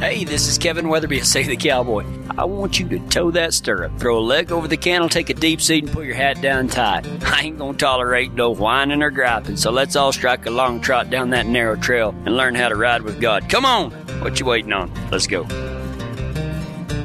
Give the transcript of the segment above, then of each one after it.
Hey, this is Kevin Weatherby, Save the Cowboy. I want you to toe that stirrup, throw a leg over the cantle, take a deep seat, and put your hat down tight. I ain't gonna tolerate no whining or griping, so let's all strike a long trot down that narrow trail and learn how to ride with God. Come on! What you waiting on? Let's go.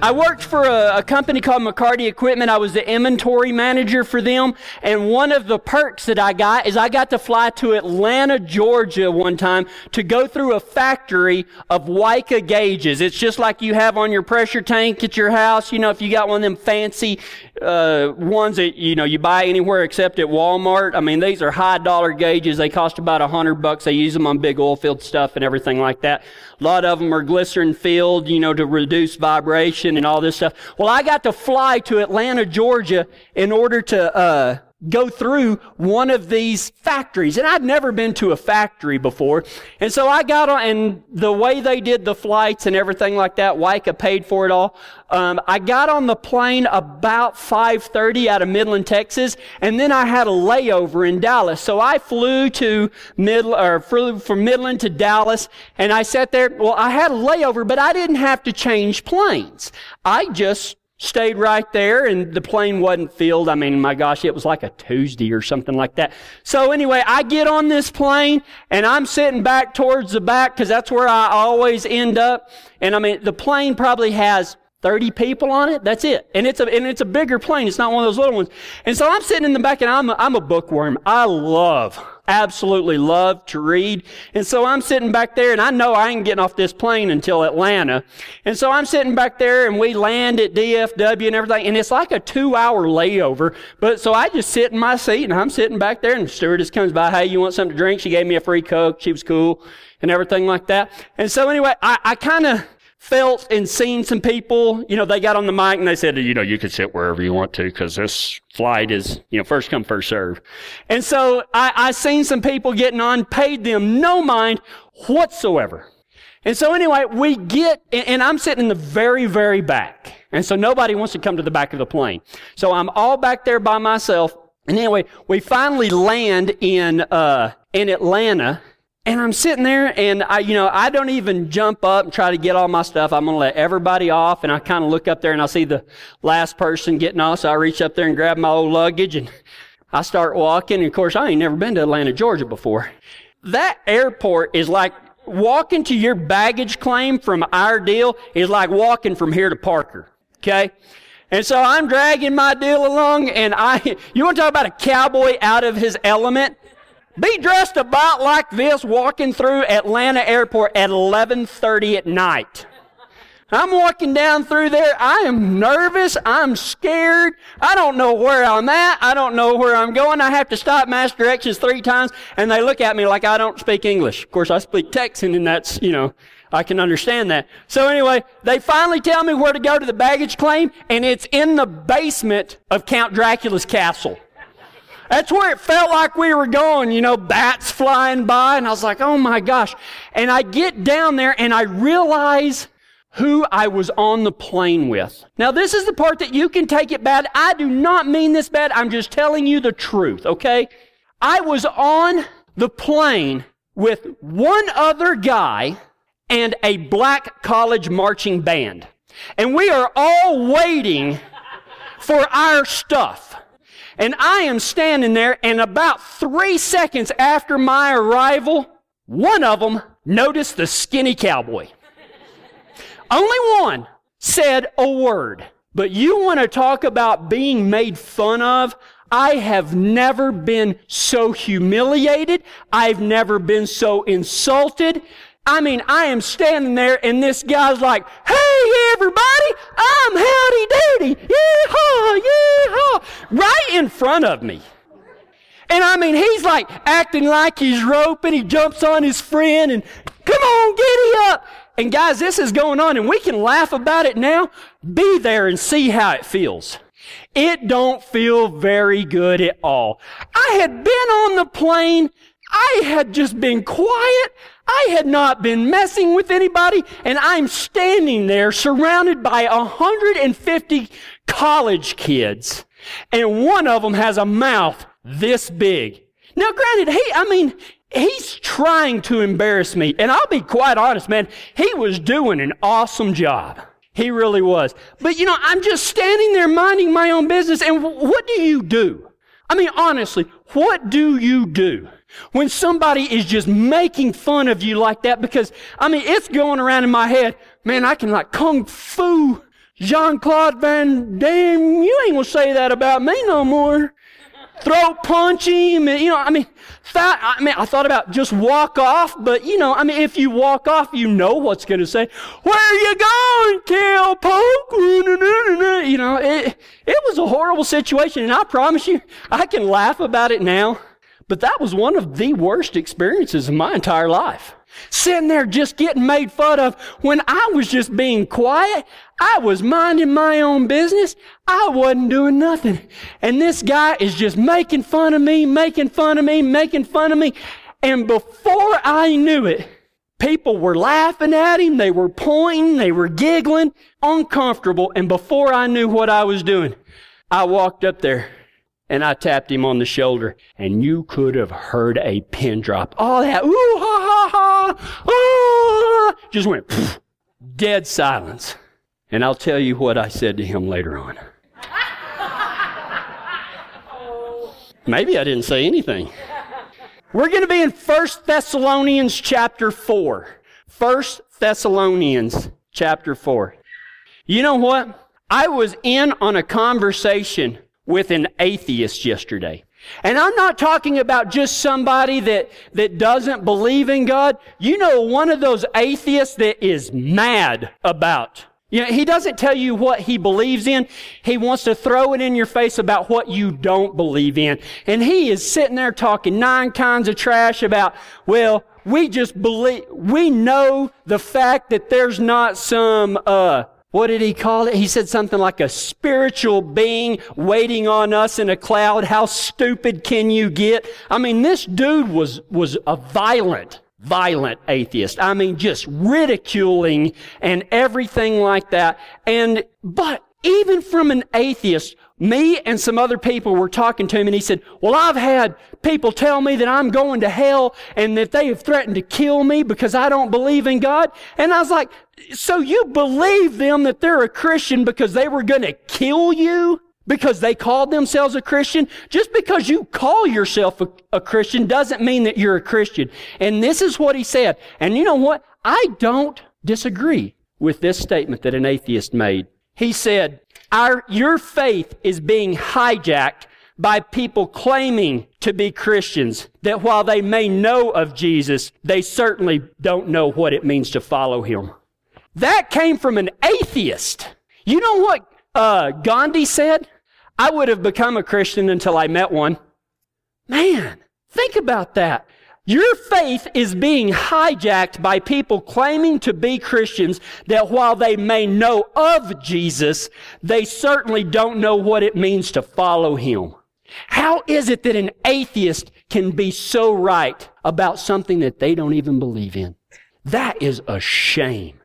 I worked for a, a, company called McCarty Equipment. I was the inventory manager for them. And one of the perks that I got is I got to fly to Atlanta, Georgia one time to go through a factory of WIKA gauges. It's just like you have on your pressure tank at your house. You know, if you got one of them fancy uh, ones that you know you buy anywhere except at Walmart. I mean, these are high dollar gauges. They cost about a hundred bucks. They use them on big oil field stuff and everything like that. A lot of them are glycerin filled, you know, to reduce vibration and all this stuff. Well, I got to fly to Atlanta, Georgia, in order to uh, go through one of these factories. And I'd never been to a factory before. And so I got on, and the way they did the flights and everything like that, WIKA paid for it all. Um, I got on the plane about 5.30 out of Midland, Texas, and then I had a layover in Dallas. So I flew to Midland, or flew from Midland to Dallas, and I sat there. Well, I had a layover, but I didn't have to change planes. I just Stayed right there and the plane wasn't filled. I mean, my gosh, it was like a Tuesday or something like that. So anyway, I get on this plane and I'm sitting back towards the back because that's where I always end up. And I mean, the plane probably has 30 people on it. That's it. And it's a, and it's a bigger plane. It's not one of those little ones. And so I'm sitting in the back and I'm a, I'm a bookworm. I love, absolutely love to read. And so I'm sitting back there and I know I ain't getting off this plane until Atlanta. And so I'm sitting back there and we land at DFW and everything. And it's like a two hour layover. But so I just sit in my seat and I'm sitting back there and the stewardess comes by. Hey, you want something to drink? She gave me a free Coke. She was cool and everything like that. And so anyway, I, I kind of, felt and seen some people, you know, they got on the mic and they said, you know, you can sit wherever you want to because this flight is, you know, first come, first serve. And so I, I seen some people getting on, paid them no mind whatsoever. And so anyway, we get, and I'm sitting in the very, very back. And so nobody wants to come to the back of the plane. So I'm all back there by myself. And anyway, we finally land in, uh, in Atlanta. And I'm sitting there and I, you know, I don't even jump up and try to get all my stuff. I'm going to let everybody off and I kind of look up there and I see the last person getting off. So I reach up there and grab my old luggage and I start walking. And of course, I ain't never been to Atlanta, Georgia before. That airport is like walking to your baggage claim from our deal is like walking from here to Parker. Okay. And so I'm dragging my deal along and I, you want to talk about a cowboy out of his element? Be dressed about like this walking through Atlanta airport at 11:30 at night. I'm walking down through there. I am nervous. I'm scared. I don't know where I'm at. I don't know where I'm going. I have to stop mass directions three times and they look at me like I don't speak English. Of course, I speak Texan and that's, you know, I can understand that. So anyway, they finally tell me where to go to the baggage claim and it's in the basement of Count Dracula's castle. That's where it felt like we were going, you know, bats flying by. And I was like, oh my gosh. And I get down there and I realize who I was on the plane with. Now, this is the part that you can take it bad. I do not mean this bad. I'm just telling you the truth, okay? I was on the plane with one other guy and a black college marching band. And we are all waiting for our stuff. And I am standing there, and about three seconds after my arrival, one of them noticed the skinny cowboy. Only one said a word. But you want to talk about being made fun of? I have never been so humiliated. I've never been so insulted. I mean, I am standing there and this guy's like, hey everybody, I'm Howdy Doody, yeehaw, yeehaw, right in front of me. And I mean, he's like acting like he's roping, he jumps on his friend and, come on, giddy up. And guys, this is going on and we can laugh about it now. Be there and see how it feels. It don't feel very good at all. I had been on the plane. I had just been quiet. I had not been messing with anybody, and I'm standing there surrounded by 150 college kids, and one of them has a mouth this big. Now, granted, he, I mean, he's trying to embarrass me. And I'll be quite honest, man, he was doing an awesome job. He really was. But you know, I'm just standing there minding my own business. And what do you do? I mean, honestly, what do you do when somebody is just making fun of you like that? Because, I mean, it's going around in my head, man, I can like kung fu Jean Claude Van Damme. You ain't gonna say that about me no more throat punch him. And, you know, I mean, I mean, I thought about just walk off, but you know, I mean, if you walk off, you know what's going to say. Where are you going, Cowpoke? You know, it, it was a horrible situation, and I promise you, I can laugh about it now, but that was one of the worst experiences of my entire life. Sitting there just getting made fun of when I was just being quiet. I was minding my own business. I wasn't doing nothing. And this guy is just making fun of me, making fun of me, making fun of me. And before I knew it, people were laughing at him. They were pointing. They were giggling, uncomfortable. And before I knew what I was doing, I walked up there and I tapped him on the shoulder, and you could have heard a pin drop. All that, ooh, ha, ha, ha, ah, just went poof, dead silence. And I'll tell you what I said to him later on. Maybe I didn't say anything. We're going to be in 1 Thessalonians chapter 4. 1 Thessalonians chapter 4. You know what? I was in on a conversation with an atheist yesterday. And I'm not talking about just somebody that, that doesn't believe in God. You know, one of those atheists that is mad about. You know, he doesn't tell you what he believes in. He wants to throw it in your face about what you don't believe in. And he is sitting there talking nine kinds of trash about, well, we just believe, we know the fact that there's not some, uh, what did he call it? He said something like a spiritual being waiting on us in a cloud. How stupid can you get? I mean, this dude was, was a violent, violent atheist. I mean, just ridiculing and everything like that. And, but even from an atheist, me and some other people were talking to him and he said, well, I've had people tell me that I'm going to hell and that they have threatened to kill me because I don't believe in God. And I was like, so you believe them that they're a Christian because they were going to kill you? Because they called themselves a Christian? Just because you call yourself a, a Christian doesn't mean that you're a Christian. And this is what he said. And you know what? I don't disagree with this statement that an atheist made. He said, our, your faith is being hijacked by people claiming to be Christians that while they may know of Jesus, they certainly don't know what it means to follow him. That came from an atheist. You know what uh, Gandhi said? I would have become a Christian until I met one. Man, think about that. Your faith is being hijacked by people claiming to be Christians that while they may know of Jesus, they certainly don't know what it means to follow Him. How is it that an atheist can be so right about something that they don't even believe in? That is a shame.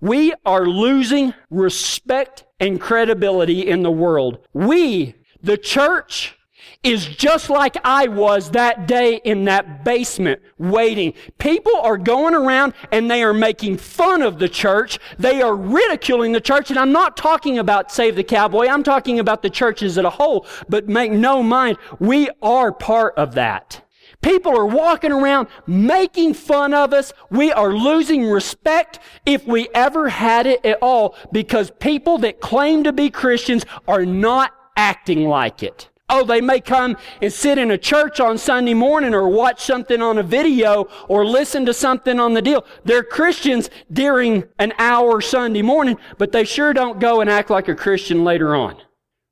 We are losing respect and credibility in the world. We, the church, is just like I was that day in that basement waiting. People are going around and they are making fun of the church. They are ridiculing the church. And I'm not talking about Save the Cowboy. I'm talking about the churches as a whole. But make no mind, we are part of that. People are walking around making fun of us. We are losing respect if we ever had it at all because people that claim to be Christians are not acting like it. Oh, they may come and sit in a church on Sunday morning or watch something on a video or listen to something on the deal. They're Christians during an hour Sunday morning, but they sure don't go and act like a Christian later on.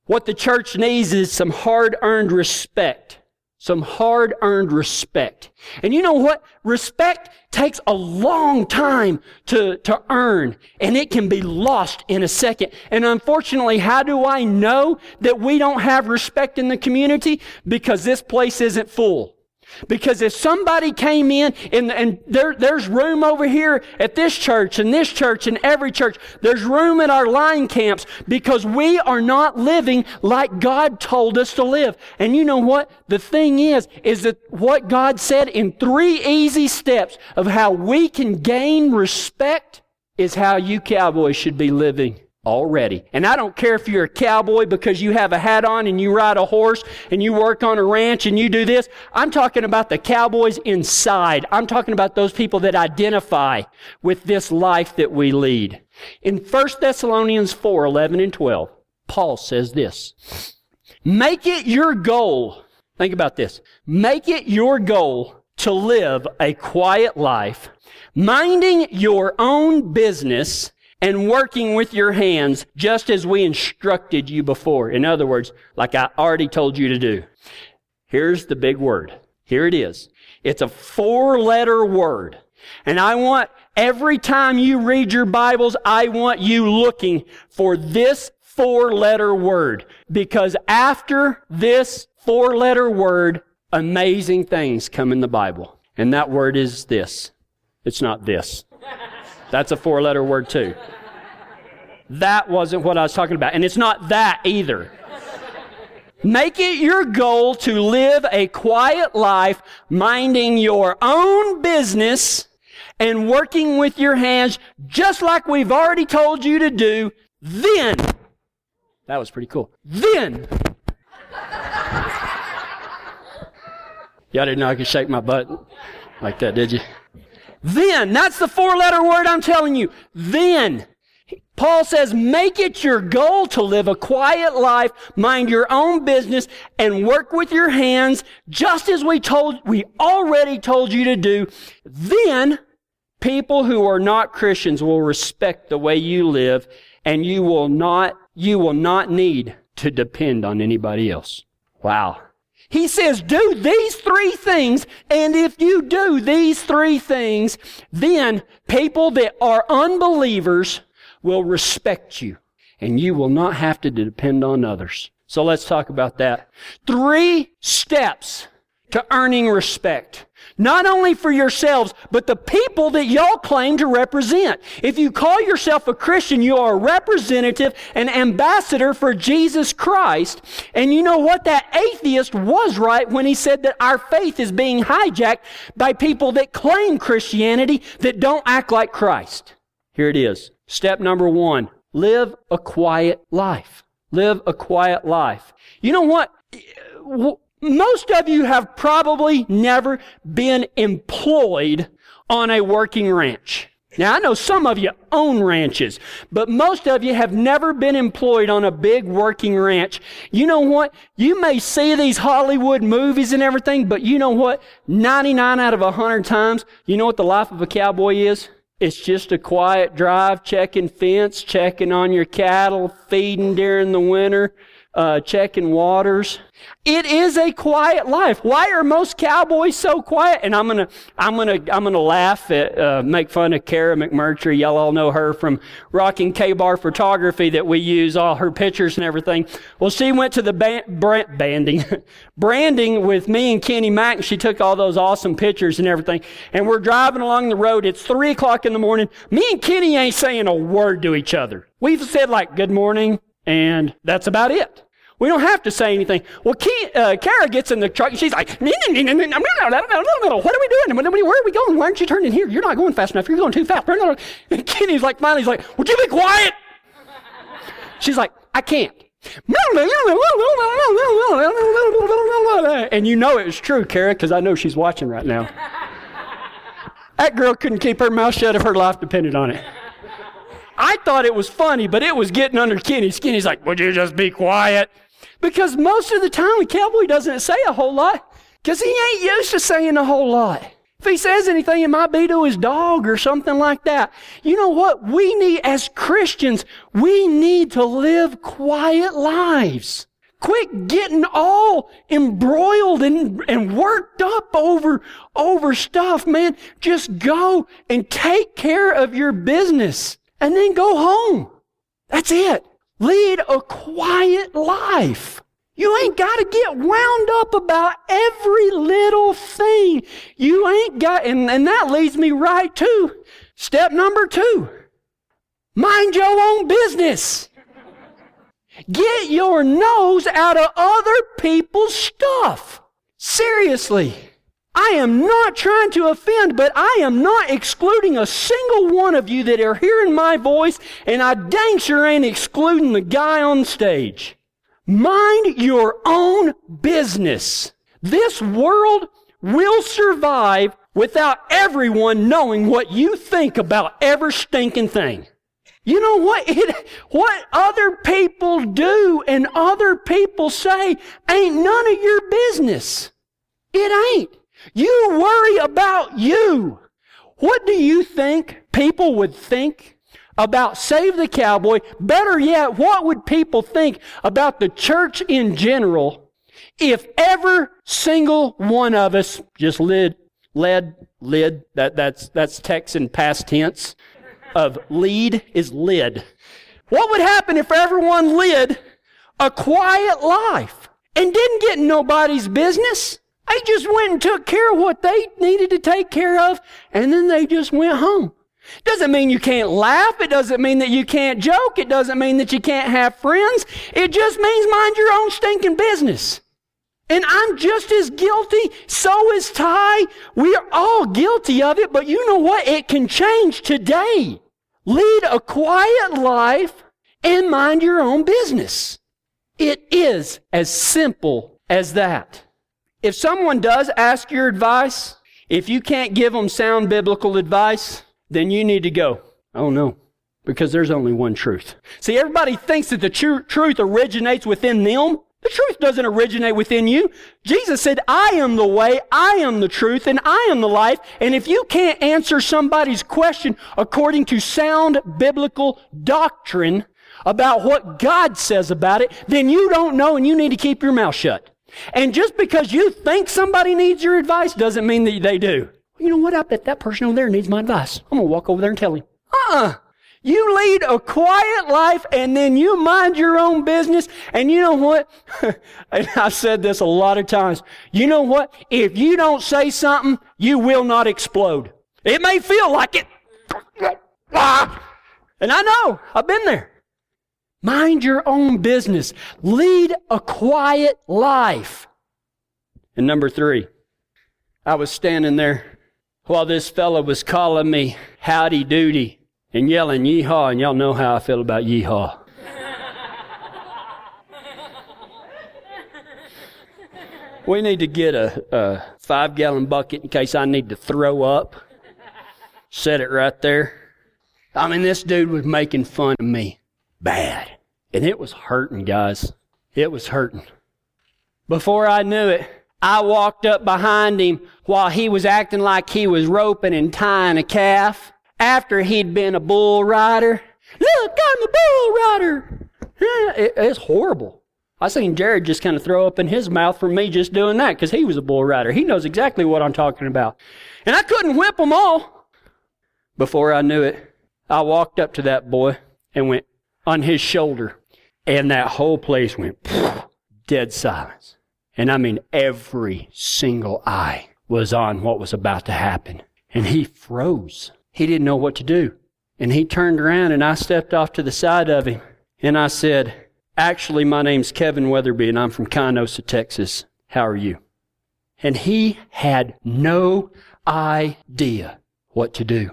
What the church needs is some hard earned respect some hard earned respect. And you know what? Respect takes a long time to, to earn and it can be lost in a second. And unfortunately, how do I know that we don't have respect in the community? Because this place isn't full. Because if somebody came in and, and there, there's room over here at this church and this church and every church, there's room in our line camps because we are not living like God told us to live. And you know what? The thing is, is that what God said in three easy steps of how we can gain respect is how you cowboys should be living already. And I don't care if you're a cowboy because you have a hat on and you ride a horse and you work on a ranch and you do this. I'm talking about the cowboys inside. I'm talking about those people that identify with this life that we lead. In 1 Thessalonians 4, 11 and 12, Paul says this. Make it your goal. Think about this. Make it your goal to live a quiet life, minding your own business and working with your hands just as we instructed you before. In other words, like I already told you to do. Here's the big word. Here it is. It's a four letter word. And I want every time you read your Bibles, I want you looking for this four letter word because after this four letter word, amazing things come in the Bible. And that word is this. It's not this. That's a four letter word too. That wasn't what I was talking about. And it's not that either. Make it your goal to live a quiet life, minding your own business and working with your hands just like we've already told you to do. Then, that was pretty cool. Then, y'all didn't know I could shake my butt like that, did you? Then, that's the four letter word I'm telling you. Then, Paul says, make it your goal to live a quiet life, mind your own business, and work with your hands, just as we told, we already told you to do. Then, people who are not Christians will respect the way you live, and you will not, you will not need to depend on anybody else. Wow. He says, do these three things, and if you do these three things, then people that are unbelievers will respect you, and you will not have to depend on others. So let's talk about that. Three steps to earning respect. Not only for yourselves, but the people that y'all claim to represent. If you call yourself a Christian, you are a representative, and ambassador for Jesus Christ. And you know what? That atheist was right when he said that our faith is being hijacked by people that claim Christianity that don't act like Christ. Here it is. Step number one. Live a quiet life. Live a quiet life. You know what? Most of you have probably never been employed on a working ranch. Now, I know some of you own ranches, but most of you have never been employed on a big working ranch. You know what? You may see these Hollywood movies and everything, but you know what? 99 out of 100 times, you know what the life of a cowboy is? It's just a quiet drive, checking fence, checking on your cattle, feeding during the winter, uh, checking waters. It is a quiet life. Why are most cowboys so quiet? And I'm gonna, I'm gonna, I'm gonna laugh at, uh, make fun of Kara McMurtry. Y'all all know her from Rocking K-Bar Photography that we use all her pictures and everything. Well, she went to the band, brand, banding, branding with me and Kenny Mack and she took all those awesome pictures and everything. And we're driving along the road. It's three o'clock in the morning. Me and Kenny ain't saying a word to each other. We've said like, good morning. And that's about it. We don't have to say anything. Well, Key, uh, Kara gets in the truck and she's like, what are we doing? Where are we going? Why aren't you turning here? You're not going fast enough. You're going too fast. And Kenny's like, finally, he's like, would you be quiet? She's like, I can't. And you know it was true, Kara, because I know she's watching right now. That girl couldn't keep her mouth shut if her life depended on it. I thought it was funny, but it was getting under Kenny's skin. He's like, would you just be quiet? Because most of the time, a cowboy doesn't say a whole lot because he ain't used to saying a whole lot. If he says anything, it might be to his dog or something like that. You know what? We need, as Christians, we need to live quiet lives. Quit getting all embroiled and, and worked up over, over stuff, man. Just go and take care of your business and then go home. That's it. Lead a quiet life. You ain't got to get wound up about every little thing. You ain't got, and, and that leads me right to step number two. Mind your own business. Get your nose out of other people's stuff. Seriously. I am not trying to offend, but I am not excluding a single one of you that are hearing my voice, and I dang sure ain't excluding the guy on stage. Mind your own business. This world will survive without everyone knowing what you think about every stinking thing. You know what? It, what other people do and other people say ain't none of your business. It ain't. You worry about you. What do you think people would think about Save the Cowboy? Better yet, what would people think about the church in general if ever single one of us just lid, led, lid, that, that's, that's Texan past tense of lead is lid. What would happen if everyone led a quiet life and didn't get in nobody's business? They just went and took care of what they needed to take care of, and then they just went home. Doesn't mean you can't laugh. It doesn't mean that you can't joke. It doesn't mean that you can't have friends. It just means mind your own stinking business. And I'm just as guilty. So is Ty. We are all guilty of it, but you know what? It can change today. Lead a quiet life and mind your own business. It is as simple as that. If someone does ask your advice, if you can't give them sound biblical advice, then you need to go. Oh no, because there's only one truth. See, everybody thinks that the tr- truth originates within them. The truth doesn't originate within you. Jesus said, I am the way, I am the truth, and I am the life. And if you can't answer somebody's question according to sound biblical doctrine about what God says about it, then you don't know and you need to keep your mouth shut. And just because you think somebody needs your advice doesn't mean that they do. You know what? I bet that person over there needs my advice. I'm going to walk over there and tell him. Uh-uh. You lead a quiet life and then you mind your own business. And you know what? and I've said this a lot of times. You know what? If you don't say something, you will not explode. It may feel like it. And I know. I've been there. Mind your own business. Lead a quiet life. And number three, I was standing there while this fellow was calling me howdy doody and yelling yeehaw, and y'all know how I feel about yeehaw. we need to get a, a five gallon bucket in case I need to throw up. Set it right there. I mean, this dude was making fun of me bad. And it was hurting, guys. It was hurting. Before I knew it, I walked up behind him while he was acting like he was roping and tying a calf after he'd been a bull rider. Look, I'm a bull rider. It, it's horrible. I seen Jared just kind of throw up in his mouth from me just doing that because he was a bull rider. He knows exactly what I'm talking about. And I couldn't whip them all. Before I knew it, I walked up to that boy and went on his shoulder and that whole place went dead silence. And I mean, every single eye was on what was about to happen. And he froze. He didn't know what to do. And he turned around and I stepped off to the side of him and I said, Actually, my name's Kevin Weatherby and I'm from Caynosa, Texas. How are you? And he had no idea what to do.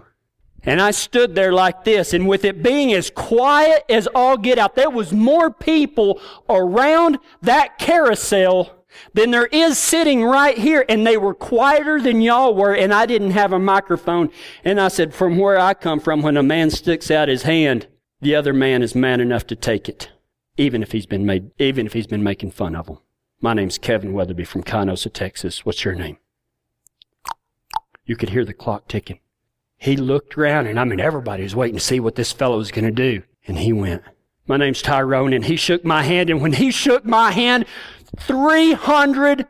And I stood there like this, and with it being as quiet as all get out, there was more people around that carousel than there is sitting right here, and they were quieter than y'all were, and I didn't have a microphone. And I said, from where I come from, when a man sticks out his hand, the other man is man enough to take it, even if he's been made, even if he's been making fun of him. My name's Kevin Weatherby from Caynosa, Texas. What's your name? You could hear the clock ticking. He looked around, and I mean, everybody was waiting to see what this fellow was going to do. And he went, My name's Tyrone, and he shook my hand. And when he shook my hand, 300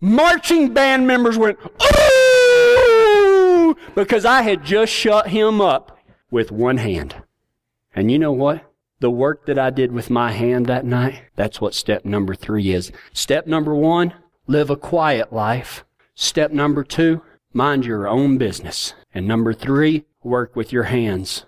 marching band members went, Ooh! Because I had just shut him up with one hand. And you know what? the work that I did with my hand that night, that's what step number three is. Step number one, live a quiet life. Step number two, mind your own business. And number three, work with your hands.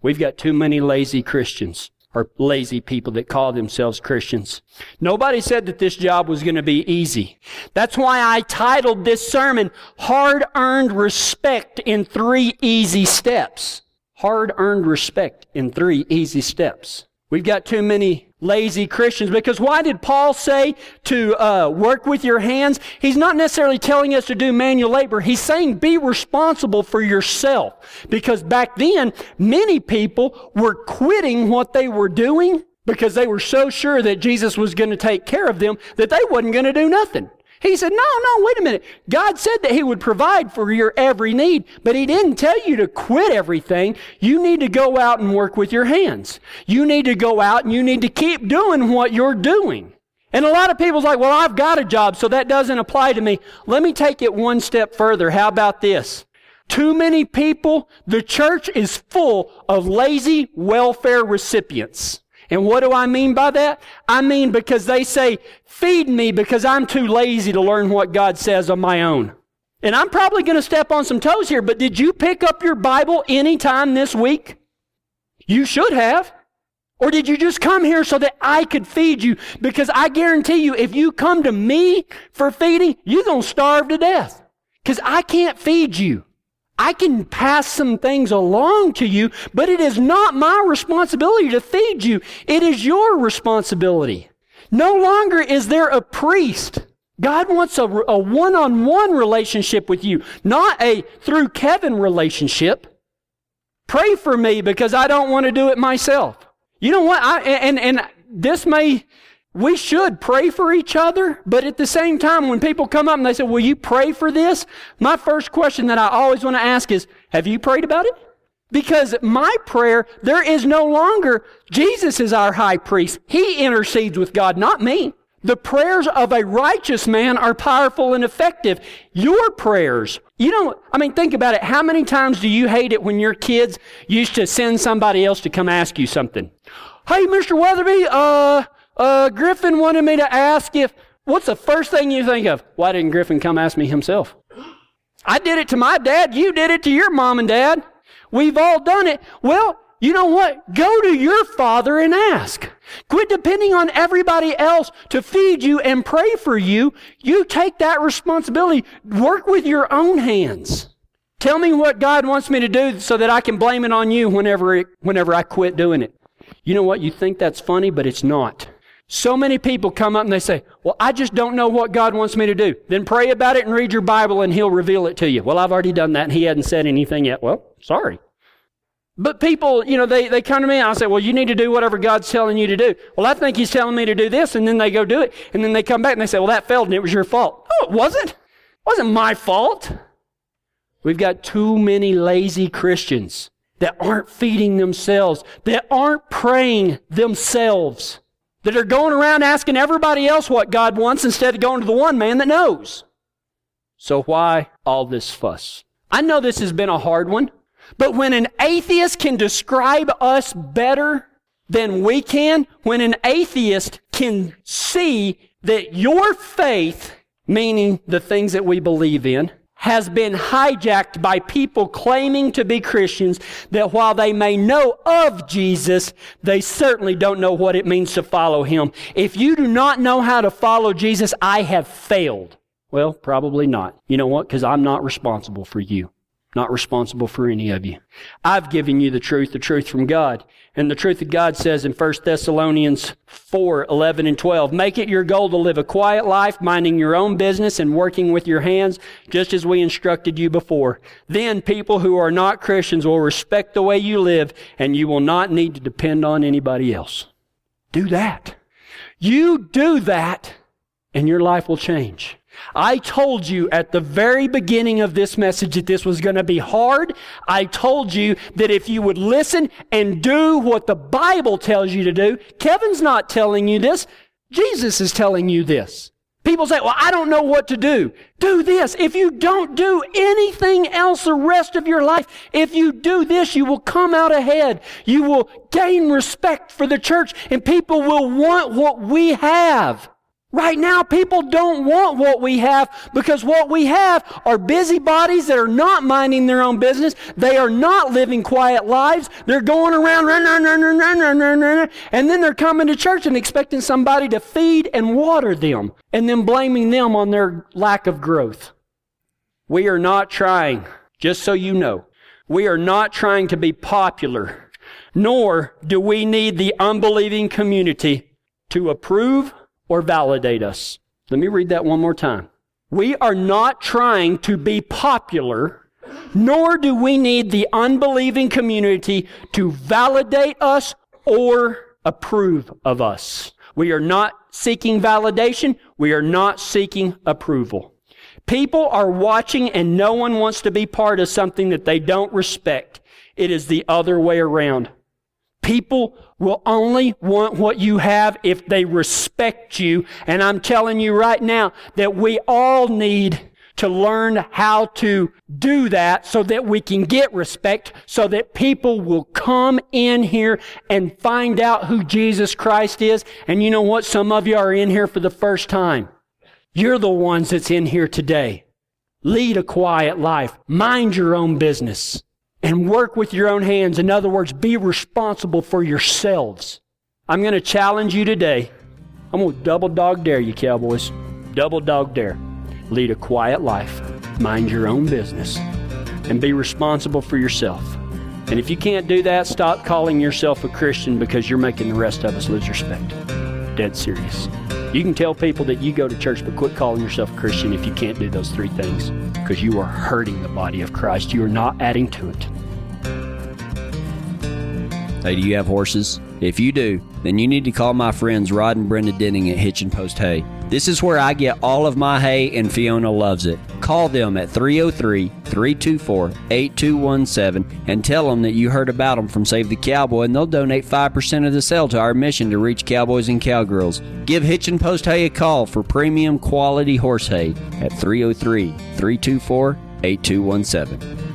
We've got too many lazy Christians or lazy people that call themselves Christians. Nobody said that this job was going to be easy. That's why I titled this sermon, Hard Earned Respect in Three Easy Steps. Hard Earned Respect in Three Easy Steps. We've got too many lazy Christians because why did Paul say to uh, work with your hands? He's not necessarily telling us to do manual labor. He's saying be responsible for yourself because back then many people were quitting what they were doing because they were so sure that Jesus was going to take care of them that they wasn't going to do nothing. He said, no, no, wait a minute. God said that He would provide for your every need, but He didn't tell you to quit everything. You need to go out and work with your hands. You need to go out and you need to keep doing what you're doing. And a lot of people's like, well, I've got a job, so that doesn't apply to me. Let me take it one step further. How about this? Too many people, the church is full of lazy welfare recipients. And what do I mean by that? I mean because they say, feed me because I'm too lazy to learn what God says on my own. And I'm probably going to step on some toes here, but did you pick up your Bible anytime this week? You should have. Or did you just come here so that I could feed you? Because I guarantee you, if you come to me for feeding, you're going to starve to death. Because I can't feed you. I can pass some things along to you, but it is not my responsibility to feed you. It is your responsibility. No longer is there a priest. God wants a, a one-on-one relationship with you, not a through Kevin relationship. Pray for me because I don't want to do it myself. You know what? I, and, and this may we should pray for each other, but at the same time, when people come up and they say, Will you pray for this? My first question that I always want to ask is, Have you prayed about it? Because my prayer, there is no longer, Jesus is our high priest. He intercedes with God, not me. The prayers of a righteous man are powerful and effective. Your prayers, you know, I mean, think about it. How many times do you hate it when your kids used to send somebody else to come ask you something? Hey, Mr. Weatherby, uh, uh, Griffin wanted me to ask if, what's the first thing you think of? Why didn't Griffin come ask me himself? I did it to my dad. You did it to your mom and dad. We've all done it. Well, you know what? Go to your father and ask. Quit depending on everybody else to feed you and pray for you. You take that responsibility. Work with your own hands. Tell me what God wants me to do so that I can blame it on you whenever, it, whenever I quit doing it. You know what? You think that's funny, but it's not. So many people come up and they say, Well, I just don't know what God wants me to do. Then pray about it and read your Bible and He'll reveal it to you. Well, I've already done that and He hadn't said anything yet. Well, sorry. But people, you know, they, they come to me and I say, Well, you need to do whatever God's telling you to do. Well, I think He's telling me to do this. And then they go do it. And then they come back and they say, Well, that failed and it was your fault. No, it wasn't. It wasn't my fault. We've got too many lazy Christians that aren't feeding themselves, that aren't praying themselves that are going around asking everybody else what God wants instead of going to the one man that knows. So why all this fuss? I know this has been a hard one, but when an atheist can describe us better than we can, when an atheist can see that your faith, meaning the things that we believe in, has been hijacked by people claiming to be Christians that while they may know of Jesus, they certainly don't know what it means to follow Him. If you do not know how to follow Jesus, I have failed. Well, probably not. You know what? Because I'm not responsible for you not responsible for any of you. I've given you the truth, the truth from God. And the truth of God says in 1 Thessalonians 4, 11 and 12, make it your goal to live a quiet life, minding your own business and working with your hands, just as we instructed you before. Then people who are not Christians will respect the way you live and you will not need to depend on anybody else. Do that. You do that and your life will change. I told you at the very beginning of this message that this was going to be hard. I told you that if you would listen and do what the Bible tells you to do, Kevin's not telling you this. Jesus is telling you this. People say, well, I don't know what to do. Do this. If you don't do anything else the rest of your life, if you do this, you will come out ahead. You will gain respect for the church and people will want what we have. Right now, people don't want what we have because what we have are busybodies that are not minding their own business. They are not living quiet lives. They're going around, run, run, run, run, run, run, run, run, and then they're coming to church and expecting somebody to feed and water them and then blaming them on their lack of growth. We are not trying, just so you know, we are not trying to be popular, nor do we need the unbelieving community to approve or validate us. Let me read that one more time. We are not trying to be popular, nor do we need the unbelieving community to validate us or approve of us. We are not seeking validation. We are not seeking approval. People are watching and no one wants to be part of something that they don't respect. It is the other way around. People will only want what you have if they respect you. And I'm telling you right now that we all need to learn how to do that so that we can get respect, so that people will come in here and find out who Jesus Christ is. And you know what? Some of you are in here for the first time. You're the ones that's in here today. Lead a quiet life. Mind your own business and work with your own hands. In other words, be responsible for yourselves. I'm going to challenge you today. I'm going to double dog dare you, cowboys. Double dog dare. Lead a quiet life, mind your own business, and be responsible for yourself. And if you can't do that, stop calling yourself a Christian because you're making the rest of us lose respect. Dead serious. You can tell people that you go to church, but quit calling yourself a Christian if you can't do those three things because you are hurting the body of Christ. You are not adding to it. Hey, do you have horses? If you do, then you need to call my friends Rod and Brenda Denning at Hitchin Post Hay. This is where I get all of my hay, and Fiona loves it. Call them at 303 324 8217 and tell them that you heard about them from Save the Cowboy, and they'll donate 5% of the sale to our mission to reach cowboys and cowgirls. Give Hitchin Post Hay a call for premium quality horse hay at 303 324 8217.